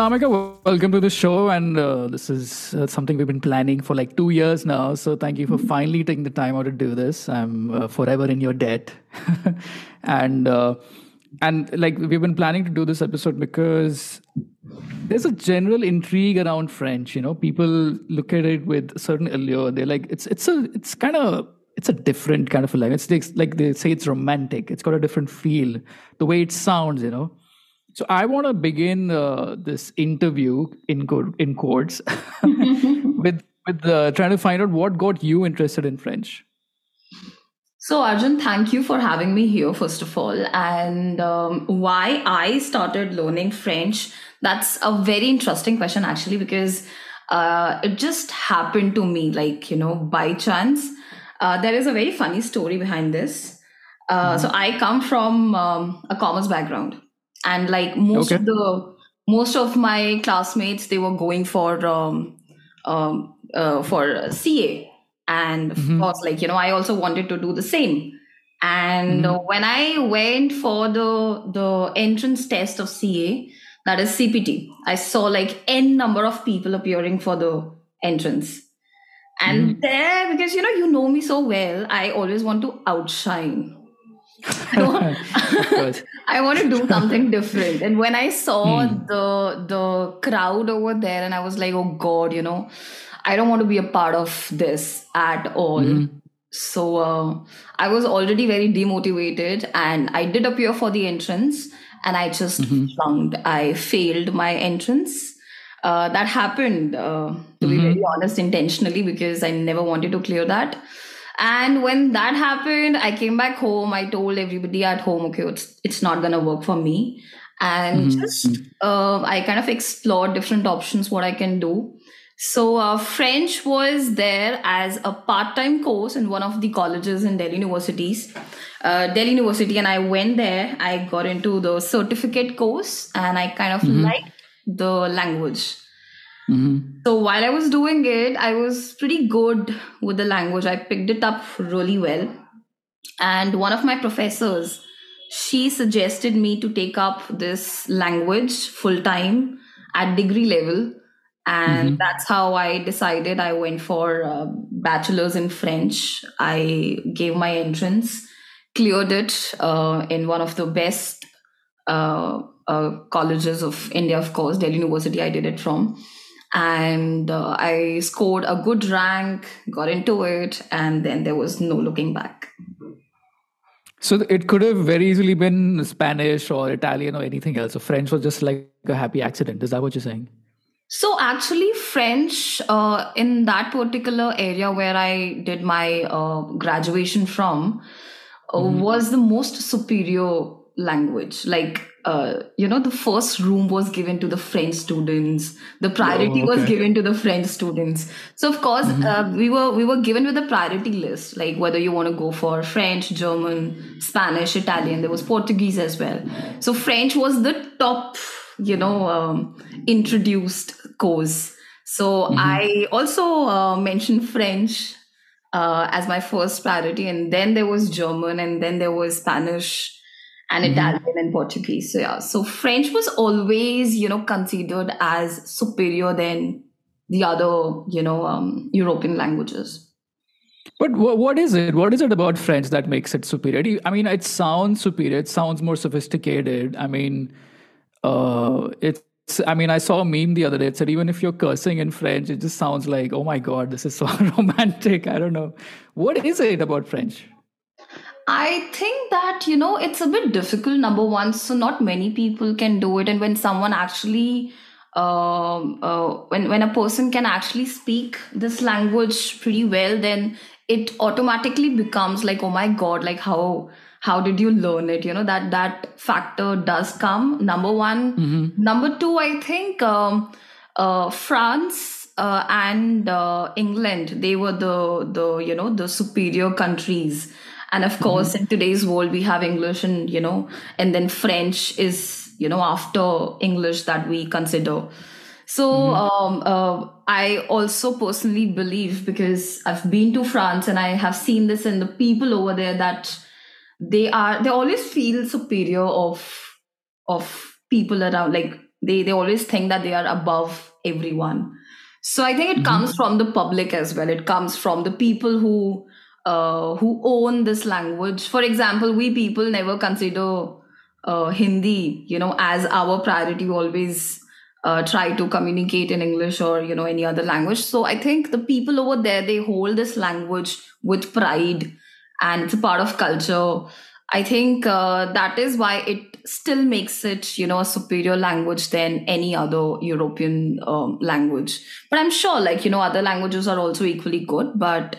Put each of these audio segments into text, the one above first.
So, Namika, welcome to the show. And uh, this is uh, something we've been planning for like two years now. So, thank you for finally taking the time out to do this. I'm uh, forever in your debt. and, uh, and like, we've been planning to do this episode because there's a general intrigue around French. You know, people look at it with certain allure. They're like, it's, it's a, it's kind of, it's a different kind of a language. It's like they say it's romantic. It's got a different feel. The way it sounds, you know so I want to begin uh, this interview in co- in quotes with with uh, trying to find out what got you interested in French. So Arjun, thank you for having me here first of all, and um, why I started learning French. That's a very interesting question actually because uh, it just happened to me like you know by chance. Uh, there is a very funny story behind this. Uh, mm-hmm. So I come from um, a commerce background and like most okay. of the most of my classmates they were going for um, um uh, for ca and mm-hmm. of course like you know i also wanted to do the same and mm-hmm. when i went for the the entrance test of ca that is cpt i saw like n number of people appearing for the entrance and mm-hmm. there because you know you know me so well i always want to outshine I want to do something different. And when I saw hmm. the the crowd over there, and I was like, oh God, you know, I don't want to be a part of this at all. Mm-hmm. So uh, I was already very demotivated, and I did appear for the entrance, and I just mm-hmm. flunked. I failed my entrance. Uh, that happened, uh, to mm-hmm. be very honest, intentionally because I never wanted to clear that. And when that happened, I came back home. I told everybody at home, okay, it's, it's not going to work for me. And mm-hmm. just uh, I kind of explored different options, what I can do. So uh, French was there as a part-time course in one of the colleges in Delhi universities, uh, Delhi University, and I went there. I got into the certificate course, and I kind of mm-hmm. liked the language. Mm-hmm. So while I was doing it, I was pretty good with the language. I picked it up really well. And one of my professors, she suggested me to take up this language full time at degree level. And mm-hmm. that's how I decided I went for a bachelor's in French. I gave my entrance, cleared it uh, in one of the best uh, uh, colleges of India, of course, Delhi University, I did it from and uh, I scored a good rank, got into it, and then there was no looking back. So it could have very easily been Spanish or Italian or anything else. So French was just like a happy accident. Is that what you're saying? So actually, French uh, in that particular area where I did my uh, graduation from uh, mm-hmm. was the most superior language. Like uh, you know, the first room was given to the French students. The priority oh, okay. was given to the French students. So of course, mm-hmm. uh, we were we were given with a priority list, like whether you want to go for French, German, Spanish, Italian. There was Portuguese as well. So French was the top, you know, um, introduced course. So mm-hmm. I also uh, mentioned French uh, as my first priority, and then there was German, and then there was Spanish and mm-hmm. Italian and Portuguese. So yeah, so French was always, you know, considered as superior than the other, you know, um, European languages. But what is it? What is it about French that makes it superior? I mean, it sounds superior. It sounds more sophisticated. I mean, uh, it's. I mean, I saw a meme the other day. It said even if you're cursing in French, it just sounds like, oh my god, this is so romantic. I don't know. What is it about French? I think that, you know, it's a bit difficult, number one. So, not many people can do it. And when someone actually, um, uh, when, when a person can actually speak this language pretty well, then it automatically becomes like, oh my God, like how how did you learn it you know that that factor does come number one mm-hmm. number two i think um, uh, france uh, and uh, england they were the the you know the superior countries and of course mm-hmm. in today's world we have english and you know and then french is you know after english that we consider so mm-hmm. um, uh, i also personally believe because i've been to france and i have seen this in the people over there that they are they always feel superior of of people around like they they always think that they are above everyone so i think it mm-hmm. comes from the public as well it comes from the people who uh, who own this language. For example we people never consider uh, hindi you know as our priority. We always uh, try to communicate in english or you know any other language. So i think the people over there they hold this language with pride and it's a part of culture. I think uh, that is why it still makes it you know a superior language than any other european um, language. But i'm sure like you know other languages are also equally good but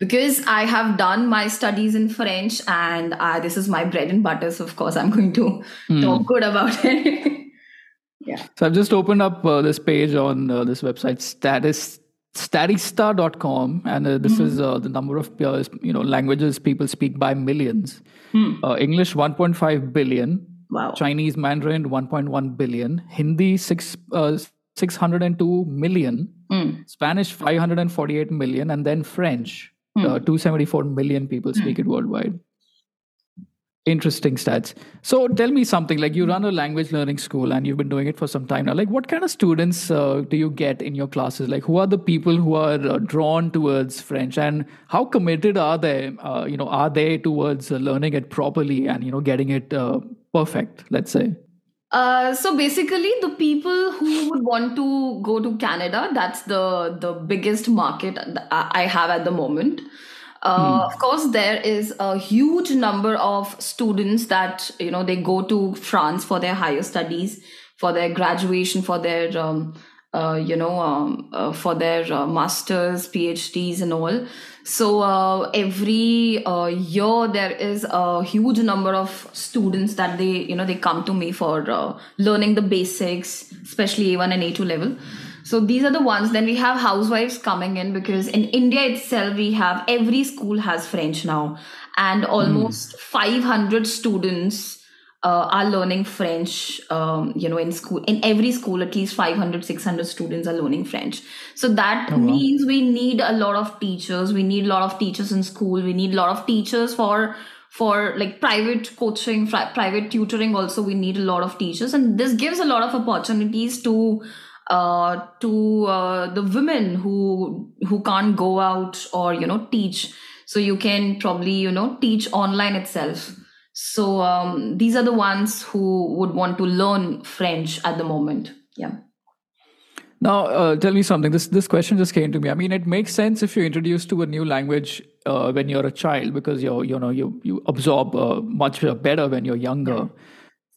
because i have done my studies in french and uh, this is my bread and butter so of course i'm going to mm. talk good about it yeah so i've just opened up uh, this page on uh, this website status statista.com and uh, this mm-hmm. is uh, the number of uh, you know languages people speak by millions mm. english 1.5 billion Wow. Chinese Mandarin 1.1 billion, Hindi 6 uh, 602 million, mm. Spanish 548 million, and then French mm. uh, 274 million people speak mm. it worldwide. Interesting stats. So tell me something like you run a language learning school and you've been doing it for some time now. Like, what kind of students uh, do you get in your classes? Like, who are the people who are uh, drawn towards French and how committed are they? Uh, you know, are they towards uh, learning it properly and you know getting it uh, perfect, let's say? Uh, so basically, the people who would want to go to Canada, that's the the biggest market I have at the moment. Uh, mm. Of course, there is a huge number of students that you know they go to France for their higher studies, for their graduation, for their um, uh, you know um, uh, for their uh, masters, PhDs, and all. So uh, every uh, year there is a huge number of students that they you know they come to me for uh, learning the basics, especially A1 and A2 level. So these are the ones. Then we have housewives coming in because in India itself we have every school has French now, and almost mm. 500 students uh, are learning French, um, you know, in school. In every school, at least 500, 600 students are learning French. So that oh, wow. means we need a lot of teachers. We need a lot of teachers in school. We need a lot of teachers for for like private coaching, private tutoring. Also, we need a lot of teachers, and this gives a lot of opportunities to uh, to uh, the women who who can't go out or you know teach. So you can probably you know teach online itself so um, these are the ones who would want to learn French at the moment. Yeah. Now, uh, tell me something. This this question just came to me. I mean, it makes sense if you're introduced to a new language uh, when you're a child because you you know you you absorb uh, much better when you're younger.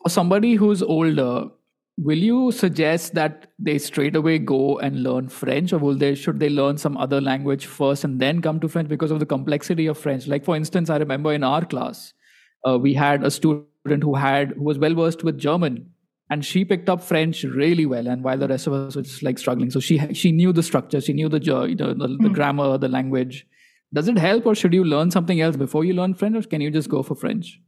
For somebody who's older, will you suggest that they straight away go and learn French, or will they should they learn some other language first and then come to French because of the complexity of French? Like for instance, I remember in our class uh, we had a student who had who was well versed with German, and she picked up French really well. And while the rest of us were just like struggling, so she she knew the structure, she knew the the, the, the mm. grammar, the language. Does it help, or should you learn something else before you learn French, or can you just go for French?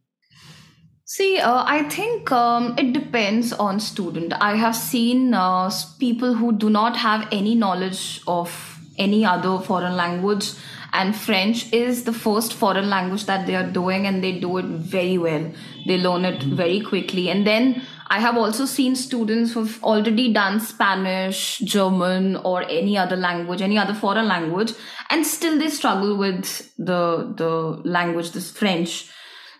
See, uh, I think um, it depends on student. I have seen uh, people who do not have any knowledge of any other foreign language and french is the first foreign language that they are doing and they do it very well. They learn it mm-hmm. very quickly. And then i have also seen students who've already done spanish german or any other language any other foreign language and still they struggle with the the language this french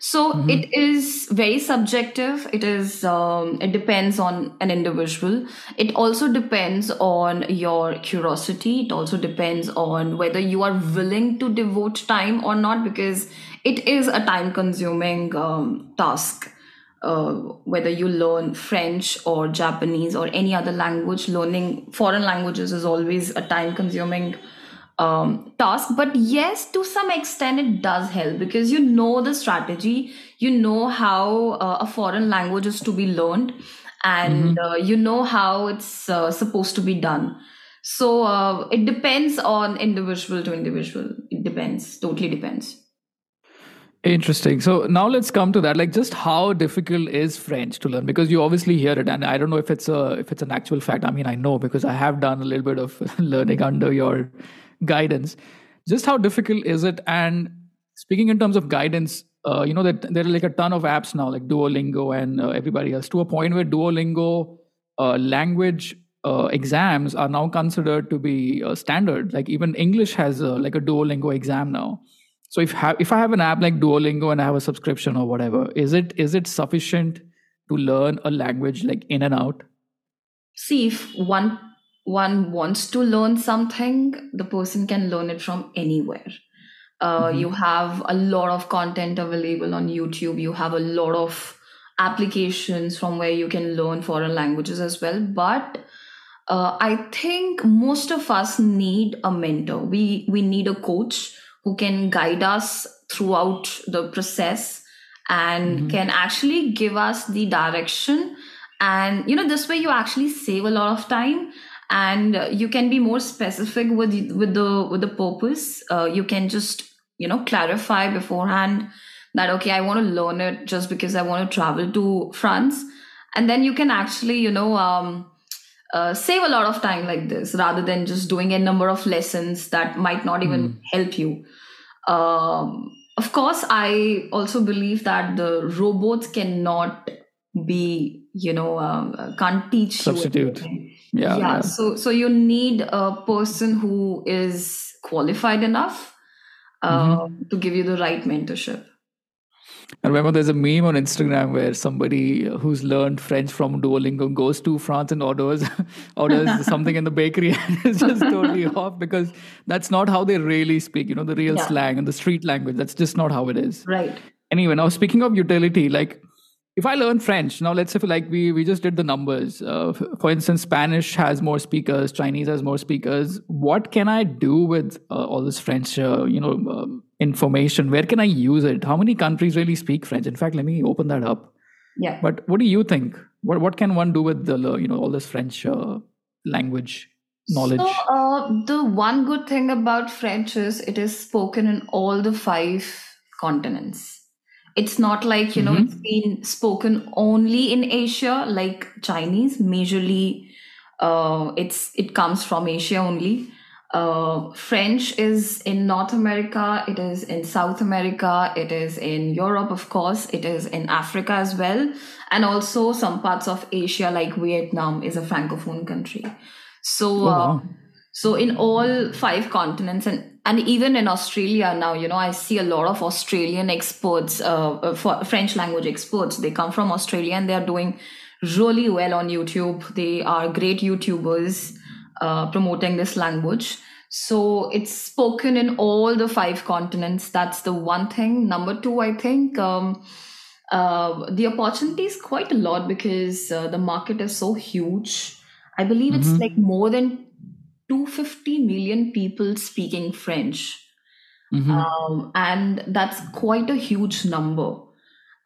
so mm-hmm. it is very subjective. It is um, it depends on an individual. It also depends on your curiosity. It also depends on whether you are willing to devote time or not because it is a time consuming um, task. Uh, whether you learn French or Japanese or any other language, learning foreign languages is always a time consuming um, task but yes to some extent it does help because you know the strategy you know how uh, a foreign language is to be learned and mm-hmm. uh, you know how it's uh, supposed to be done so uh, it depends on individual to individual it depends totally depends Interesting. So now let's come to that. Like, just how difficult is French to learn? Because you obviously hear it, and I don't know if it's a if it's an actual fact. I mean, I know because I have done a little bit of learning under your guidance just how difficult is it and speaking in terms of guidance uh, you know that there are like a ton of apps now like duolingo and uh, everybody else to a point where duolingo uh, language uh, exams are now considered to be uh, standard. Like even English has a, like a Duolingo exam now. So if ha- if I have an app like Duolingo and I have a subscription or whatever, is it is it sufficient to learn a language like in and out? See, if one one wants to learn something, the person can learn it from anywhere. Uh, mm-hmm. You have a lot of content available on YouTube. You have a lot of applications from where you can learn foreign languages as well. But uh, I think most of us need a mentor. We we need a coach who can guide us throughout the process and mm-hmm. can actually give us the direction. And you know, this way you actually save a lot of time and you can be more specific with with the with the purpose. Uh, you can just you know clarify beforehand that okay, I want to learn it just because I want to travel to France, and then you can actually you know. Um, uh, save a lot of time like this rather than just doing a number of lessons that might not even mm. help you. Um, of course, I also believe that the robots cannot be, you know, um, can't teach substitute. Yeah, yeah, yeah. So, so you need a person who is qualified enough uh, mm-hmm. to give you the right mentorship. I remember there's a meme on Instagram where somebody who's learned French from Duolingo goes to France and orders orders something in the bakery and is just totally off because that's not how they really speak, you know, the real yeah. slang and the street language. That's just not how it is. Right. Anyway, now speaking of utility, like if I learn French, now let's say like we we just did the numbers. Uh, for instance, Spanish has more speakers, Chinese has more speakers. What can I do with uh, all this French, uh, you know, um, information? Where can I use it? How many countries really speak French? In fact, let me open that up. Yeah. But what do you think? What what can one do with the you know all this French uh, language? knowledge so uh, the one good thing about french is it is spoken in all the five continents it's not like you know mm-hmm. it's been spoken only in asia like chinese majorly uh, it's it comes from asia only uh, french is in north america it is in south america it is in europe of course it is in africa as well and also some parts of asia like vietnam is a francophone country so oh, wow. uh, so in all five continents and and even in australia now you know i see a lot of australian experts uh, uh, for french language experts. They come from australia and they are doing really well on youtube. They are great youtubers uh, promoting this language. So it's spoken in all the five continents. That's the one thing. Number two i think um, uh, the opportunity is quite a lot because uh, the market is so huge. I believe mm-hmm. it's like more than 250 million people speaking French. Mm-hmm. Um, and that's quite a huge number.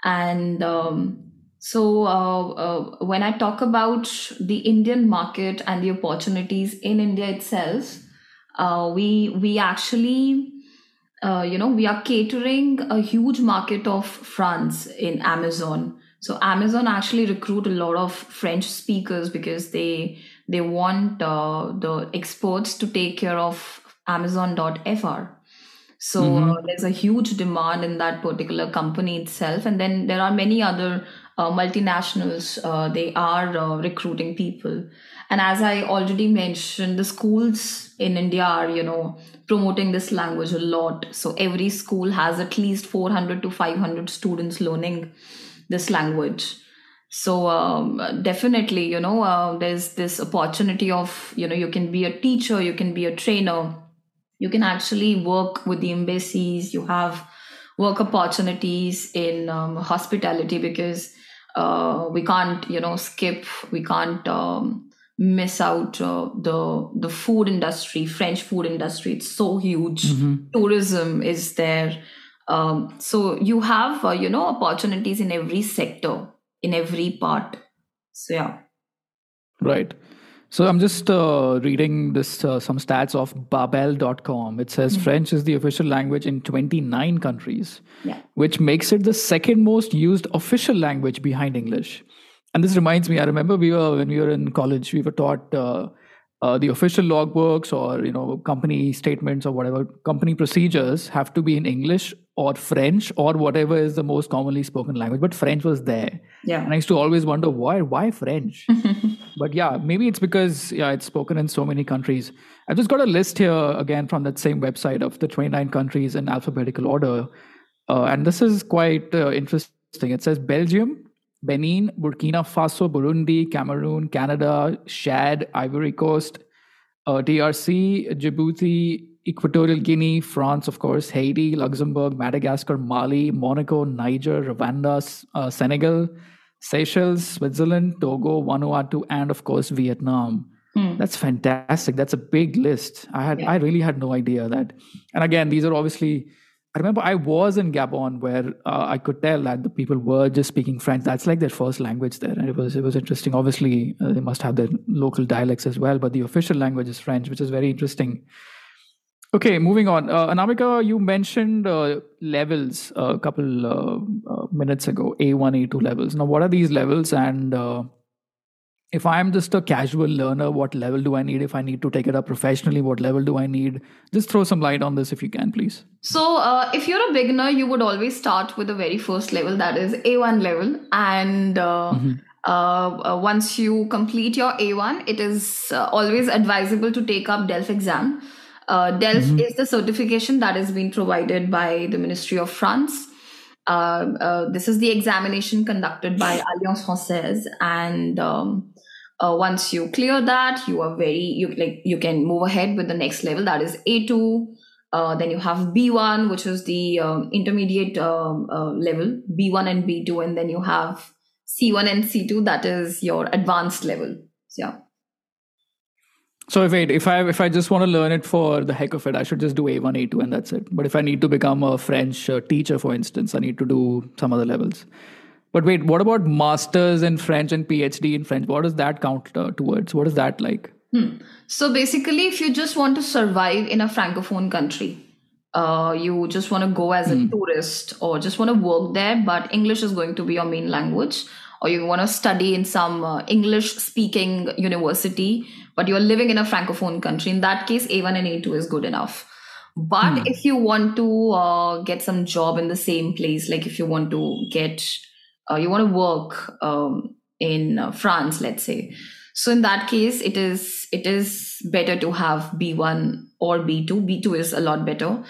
And um, so uh, uh, when I talk about the Indian market and the opportunities in India itself, uh, we we actually uh, you know we are catering a huge market of France in Amazon. So Amazon actually recruit a lot of French speakers because they they want uh, the experts to take care of amazon.fr so mm-hmm. uh, there's a huge demand in that particular company itself. And then there are many other uh, multinationals uh, they are uh, recruiting people. And as i already mentioned the schools in india are you know promoting this language a lot. So every school has at least 400 to 500 students learning this language so um, definitely you know uh, there's this opportunity of you know you can be a teacher you can be a trainer. You can actually work with the embassies. You have work opportunities in um, hospitality because uh, we can't you know skip we can't um, miss out uh, the the food industry french food industry. It's so huge. Mm-hmm. tourism is there. Um, so you have uh, you know opportunities in every sector in every part. So yeah. Right. So I'm just uh, reading this uh, some stats of Babbel.com. It says mm-hmm. French is the official language in 29 countries, yeah. which makes it the second most used official language behind English. And this reminds me, I remember we were when we were in college, we were taught uh, uh, the official logbooks or you know company statements or whatever company procedures have to be in english or french or whatever is the most commonly spoken language but french was there yeah and i used to always wonder why why french but yeah, maybe it's because yeah, it's spoken in so many countries. I've just got a list here again from that same website of the 29 countries in alphabetical order, uh, and this is quite uh, interesting. It says Belgium, Benin, Burkina Faso, Burundi, Cameroon, Canada, Chad, Ivory Coast, uh, DRC, Djibouti, Equatorial Guinea, France, of course, Haiti, Luxembourg, Madagascar, Mali, Monaco, Niger, Rwanda, uh, Senegal, Seychelles, Switzerland, Togo, Vanuatu, and of course Vietnam. Mm. That's fantastic. That's a big list. I had yeah. I really had no idea that. And again, these are obviously I remember I was in Gabon where uh, I could tell that the people were just speaking French. That's like their first language there, and it was it was interesting. Obviously, uh, they must have their local dialects as well, but the official language is French, which is very interesting. Okay, moving on. Uh, Anamika, you mentioned uh, levels a couple uh, uh, minutes ago, A1, A2 levels. Now, what are these levels? And uh, if I'm just a casual learner, what level do I need? If I need to take it up professionally, what level do I need? Just throw some light on this if you can, please. So, uh, if you're a beginner, you would always start with the very first level, that is A1 level. And uh, mm-hmm. uh, uh once you complete your A1, it is uh, always advisable to take up DELF exam. Uh, DELF mm-hmm. is the certification that is being provided by the Ministry of France. This is the examination conducted by Alliance Francaise, and um, uh, once you clear that you are very you like you can move ahead with the next level. That is a2 uh, then you have b1 which is the um, intermediate um, uh, level b1 and b2 and then you have c1 and c2 that is your advanced level. So, yeah so if wait, if I if I just want to learn it for the heck of it, I should just do A1, A2, and that's it. But if I need to become a French uh, teacher, for instance, I need to do some other levels. But wait, what about masters in French and PhD in French? What does that count uh, towards? What is that like? Hmm. So basically, if you just want to survive in a francophone country, uh, you just want to go as a hmm. tourist or just want to work there, but English is going to be your main language, or you want to study in some uh, English speaking university, but you're living in a francophone country. In that case, A1 and A2 is good enough. But hmm. if you want to uh, get some job in the same place, like if you want to get uh, you want to work um, in uh, France, let's say. So in that case, it is it is better to have B1 or B2. B2 is a lot better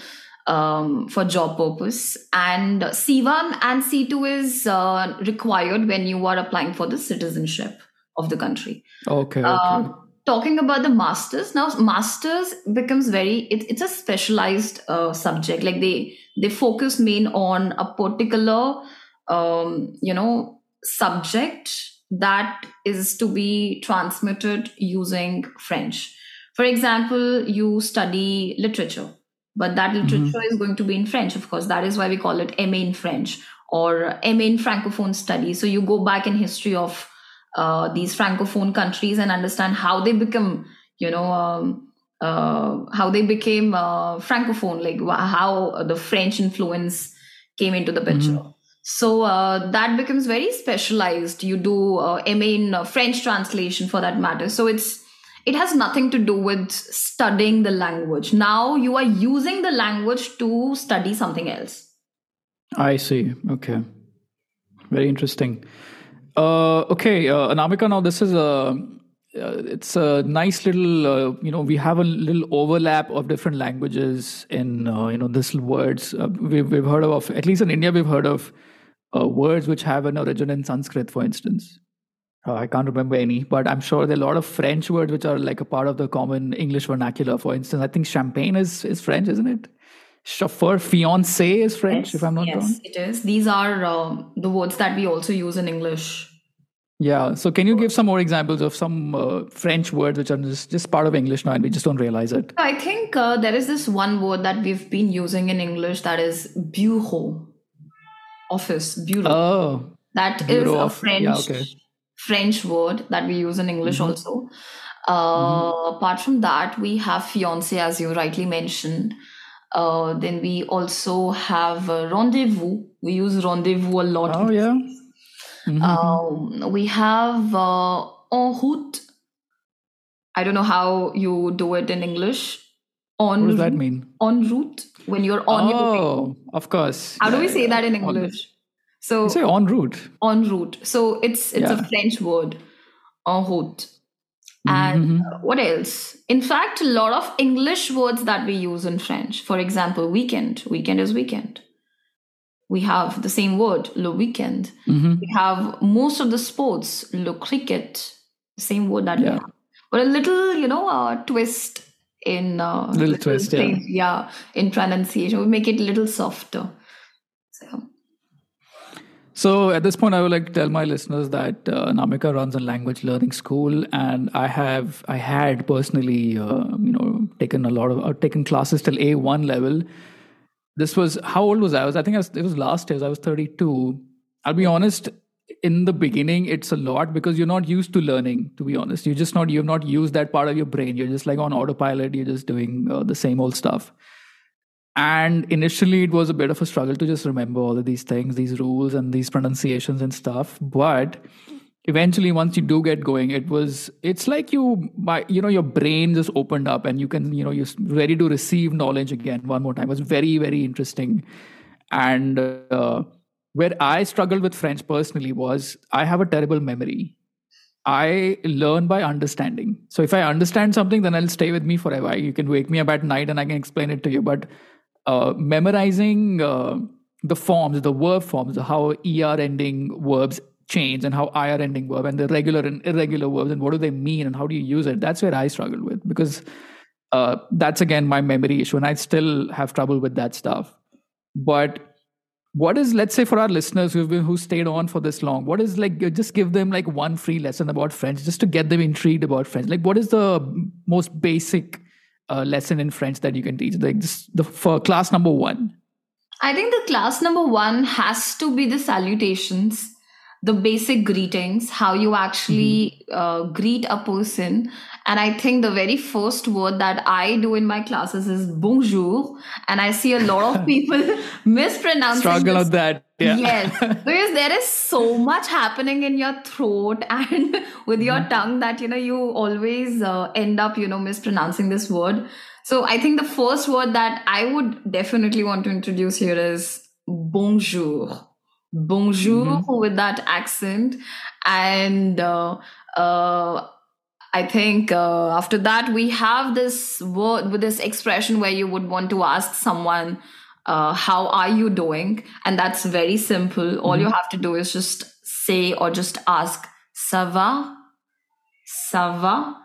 um, for job purpose, and C1 and C2 is uh, required when you are applying for the citizenship of the country. Okay. Uh, okay. Talking about the masters now, masters becomes very it, it's a specialized uh, subject. Like they they focus main on a particular um, you know subject that is to be transmitted using french for example you study literature but that mm-hmm. literature mm-hmm. is going to be in french of course that is why we call it ma in french or ma in francophone study so you go back in history of uh, these francophone countries and understand how they become you know um, uh, how they became uh, francophone like how the french influence came into the picture mm-hmm. So uh, that becomes very specialized. You do uh, MA in uh, French translation for that matter. So it's it has nothing to do with studying the language. Now you are using the language to study something else. I see. Okay, very interesting. Uh, okay, uh, Anamika. Now this is a uh, it's a nice little uh, you know we have a little overlap of different languages in uh, you know this words uh, we've, we've heard of at least in india we've heard of uh, words which have an origin in Sanskrit, for instance. I can't remember any, but I'm sure there are a lot of French words which are like a part of the common English vernacular. For instance, I think champagne is, is French, isn't it? Chauffeur, fiancé is French, yes, if I'm not yes, wrong. Yes, it is. These are uh, the words that we also use in English. Yeah. So, can you give some more examples of some uh, French words which are just, just part of English now and we just don't realize it? I think uh, there is this one word that we've been using in English that is bureau office bureau oh that bureau is a french yeah, okay. french word that we use in english mm-hmm. also uh, mm-hmm. apart from that we have fiance as you rightly mentioned uh, then we also have rendezvous we use rendezvous a lot oh yeah mm-hmm. um, we have uh, en route i don't know how you do it in english on what does that mean en route when you're on your page. oh, your of course how yeah, do we say yeah. that in english on, so you say en route en route so it's it's yeah. a french word en route And mm-hmm. what else? In fact, a lot of English words that we use in French. For example, weekend. Weekend is weekend. We have the same word, le weekend. Mm-hmm. We have most of the sports, le cricket, same word that yeah. we have. But a little, you know, uh, twist in uh, little, little twist, yeah. yeah, in pronunciation. We make it a little softer. So. So at this point, I would like to tell my listeners that uh, Namika runs a language learning school, and I have I had personally, uh, you know, taken a lot of uh, taken classes till A one level. This was how old was I? I was I think I was, it was last year. I was thirty two. I'll be honest. In the beginning, it's a lot because you're not used to learning. To be honest, you're just not you've not used that part of your brain. You're just like on autopilot. You're just doing uh, the same old stuff and initially it was a bit of a struggle to just remember all of these things these rules and these pronunciations and stuff but eventually once you do get going it was it's like you my you know your brain just opened up and you can you know you're ready to receive knowledge again one more time it was very very interesting and uh, where i struggled with french personally was i have a terrible memory I learn by understanding. So if I understand something, then it'll stay with me forever. You can wake me up at night and I can explain it to you. But uh, memorizing uh, the forms, the verb forms, how ER ending verbs change and how IR ending verb and the regular and irregular verbs and what do they mean and how do you use it? That's where I struggle with because uh, that's again my memory issue and I still have trouble with that stuff. But what is let's say for our listeners who've been who stayed on for this long what is like just give them like one free lesson about french just to get them intrigued about french like what is the most basic uh, lesson in French that you can teach? Like just the for class number one. I think the class number one has to be the salutations, the basic greetings, how you actually mm-hmm. uh, greet a person. And I think the very first word that I do in my classes is bonjour. And I see a lot of people mispronouncing. This. Struggle this. of that. Yeah. Yes, because there is so much happening in your throat and with your mm-hmm. tongue that you know you always uh, end up you know mispronouncing this word. So I think the first word that I would definitely want to introduce here is bonjour. Bonjour mm-hmm. with that accent, and uh, uh, I think uh, after that we have this word with this expression where you would want to ask someone uh, how are you doing? And that's very simple. All mm-hmm. you have to do is just say or just ask, ça va? Ça va?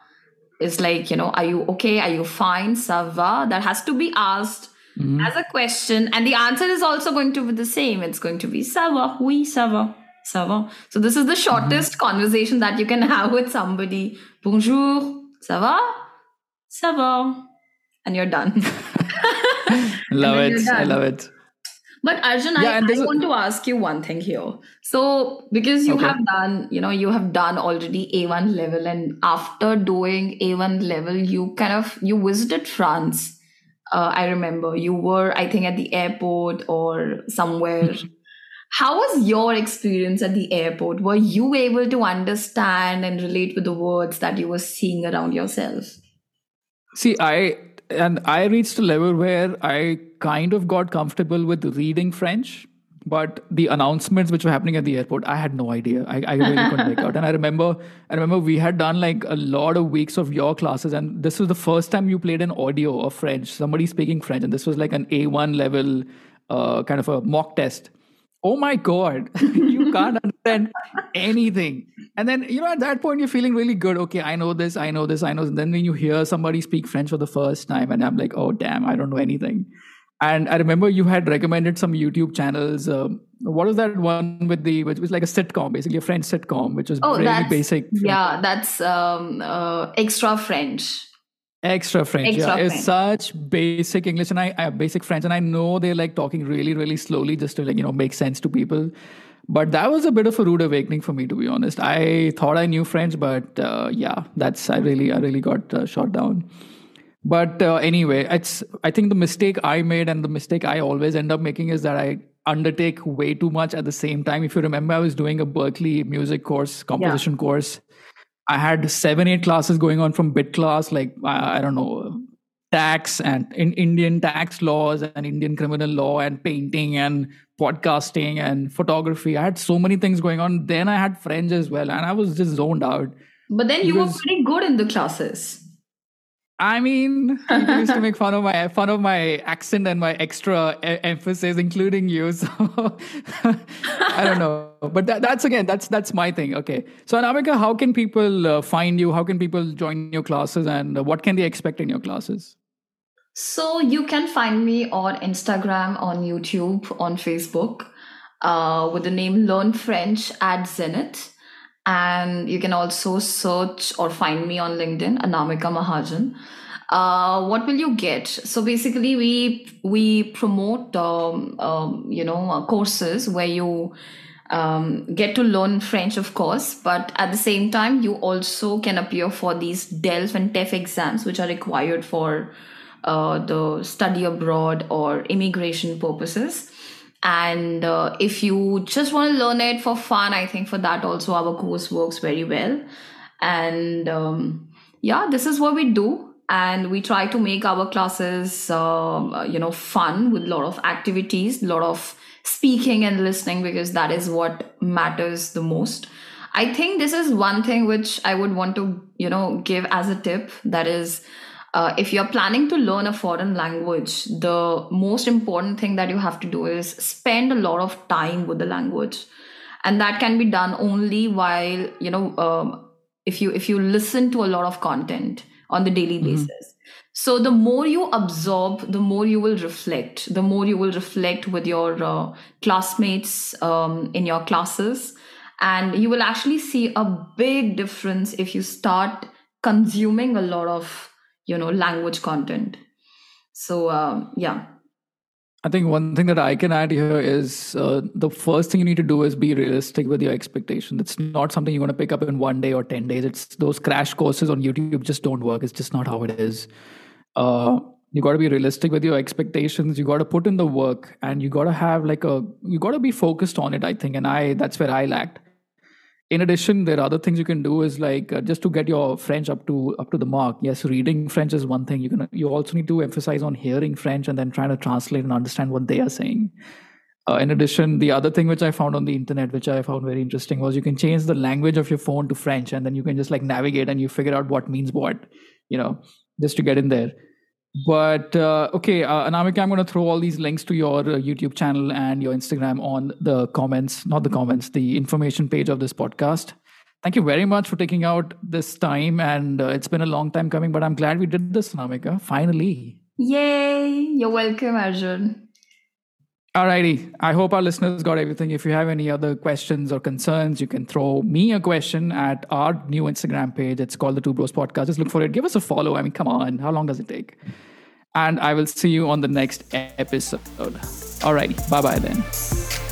Is like, you know, are you okay? Are you fine? Ça va? That has to be asked mm-hmm. as a question. And the answer is also going to be the same. It's going to be ça va? Oui, ça va. Ça va. So this is the shortest mm-hmm. conversation that you can have with somebody. Bonjour. Ça va? Ça va. And you're done. love it. I love it. But Arjun, yeah, I, I want to ask you one thing here. So, because you okay. have done, you know, you have done already A1 level, and after doing A1 level, you kind of you visited France. Uh, I remember you were, I think, at the airport or somewhere. Mm-hmm. How was your experience at the airport? Were you able to understand and relate with the words that you were seeing around yourself? See, I and I reached a level where I kind of got comfortable with reading French, but the announcements which were happening at the airport, I had no idea. I, I really couldn't make out. And I remember, I remember we had done like a lot of weeks of your classes, and this was the first time you played an audio of French, somebody speaking French, and this was like an A1 level uh, kind of a mock test. Oh my god you can't understand anything. And then you know at that point you're feeling really good. Okay i know this i know this i know and then when you hear somebody speak french for the first time and i'm like oh damn i don't know anything and i remember you had recommended some youtube channels um, what was that one with the which was like a sitcom basically a french sitcom which was oh, really basic yeah that's um, uh, extra french Extra French, Extra yeah. French. It's such basic English and I, I basic French, and I know they're like talking really, really slowly just to like you know make sense to people. But that was a bit of a rude awakening for me, to be honest. I thought I knew French, but uh, yeah, that's I really, I really got uh, shot down. But uh, anyway, it's I think the mistake I made and the mistake I always end up making is that I undertake way too much at the same time. If you remember, I was doing a Berklee music course, composition yeah. course I had seven, eight classes going on from bit class, like, I, I don't know, tax and in Indian tax laws and Indian criminal law and painting and podcasting and photography. I had so many things going on. Then I had French as well, and I was just zoned out. But then you were pretty good in the classes. I mean, people used to make fun of my fun of my accent and my extra e- emphasis, including you. So I don't know, but that, that's again, that's that's my thing. Okay, so Anamika, how can people uh, find you? How can people join your classes, and uh, what can they expect in your classes? So you can find me on Instagram, on YouTube, on Facebook, uh, with the name Learn French at Zenith. And you can also search or find me on LinkedIn, Anamika Mahajan. Uh, what will you get? So basically, we we promote um, um, you know uh, courses where you um, get to learn French, of course, but at the same time, you also can appear for these DELF and TEF exams, which are required for uh, the study abroad or immigration purposes. And uh, if you just want to learn it for fun, I think for that also our course works very well. And um, yeah, this is what we do. And we try to make our classes, uh, you know, fun with a lot of activities, a lot of speaking and listening, because that is what matters the most. I think this is one thing which I would want to, you know, give as a tip. That is, uh, if you're planning to learn a foreign language, the most important thing that you have to do is spend a lot of time with the language, and that can be done only while you know um, if you if you listen to a lot of content on the daily mm-hmm. basis. So the more you absorb, the more you will reflect. The more you will reflect with your uh, classmates um, in your classes, and you will actually see a big difference if you start consuming a lot of you know language content so um, yeah I think one thing that I can add here is uh, the first thing you need to do is be realistic with your expectation. It's not something you're going to pick up in one day or 10 days. It's those crash courses on YouTube just don't work. It's just not how it is. Uh, you got to be realistic with your expectations. You got to put in the work and you got to have like a, you got to be focused on it, I think. And I, that's where I lacked in addition there are other things you can do is like uh, just to get your french up to up to the mark. Yes reading french is one thing. You can you also need to emphasize on hearing french and then trying to translate and understand what they are saying. Uh, in addition the other thing which i found on the internet which i found very interesting was you can change the language of your phone to french and then you can just like navigate and you figure out what means what you know just to get in there but uh, okay, uh, Anamika, I'm going to throw all these links to your uh, YouTube channel and your Instagram on the comments, not the comments, the information page of this podcast. Thank you very much for taking out this time. And uh, it's been a long time coming, but I'm glad we did this, Anamika, finally. Yay! You're welcome, Arjun. Alrighty. I hope our listeners got everything. If you have any other questions or concerns, you can throw me a question at our new Instagram page. It's called the Two Bros Podcast. Just look for it. Give us a follow. I mean, come on. How long does it take? And I will see you on the next episode. Alrighty. Bye bye then.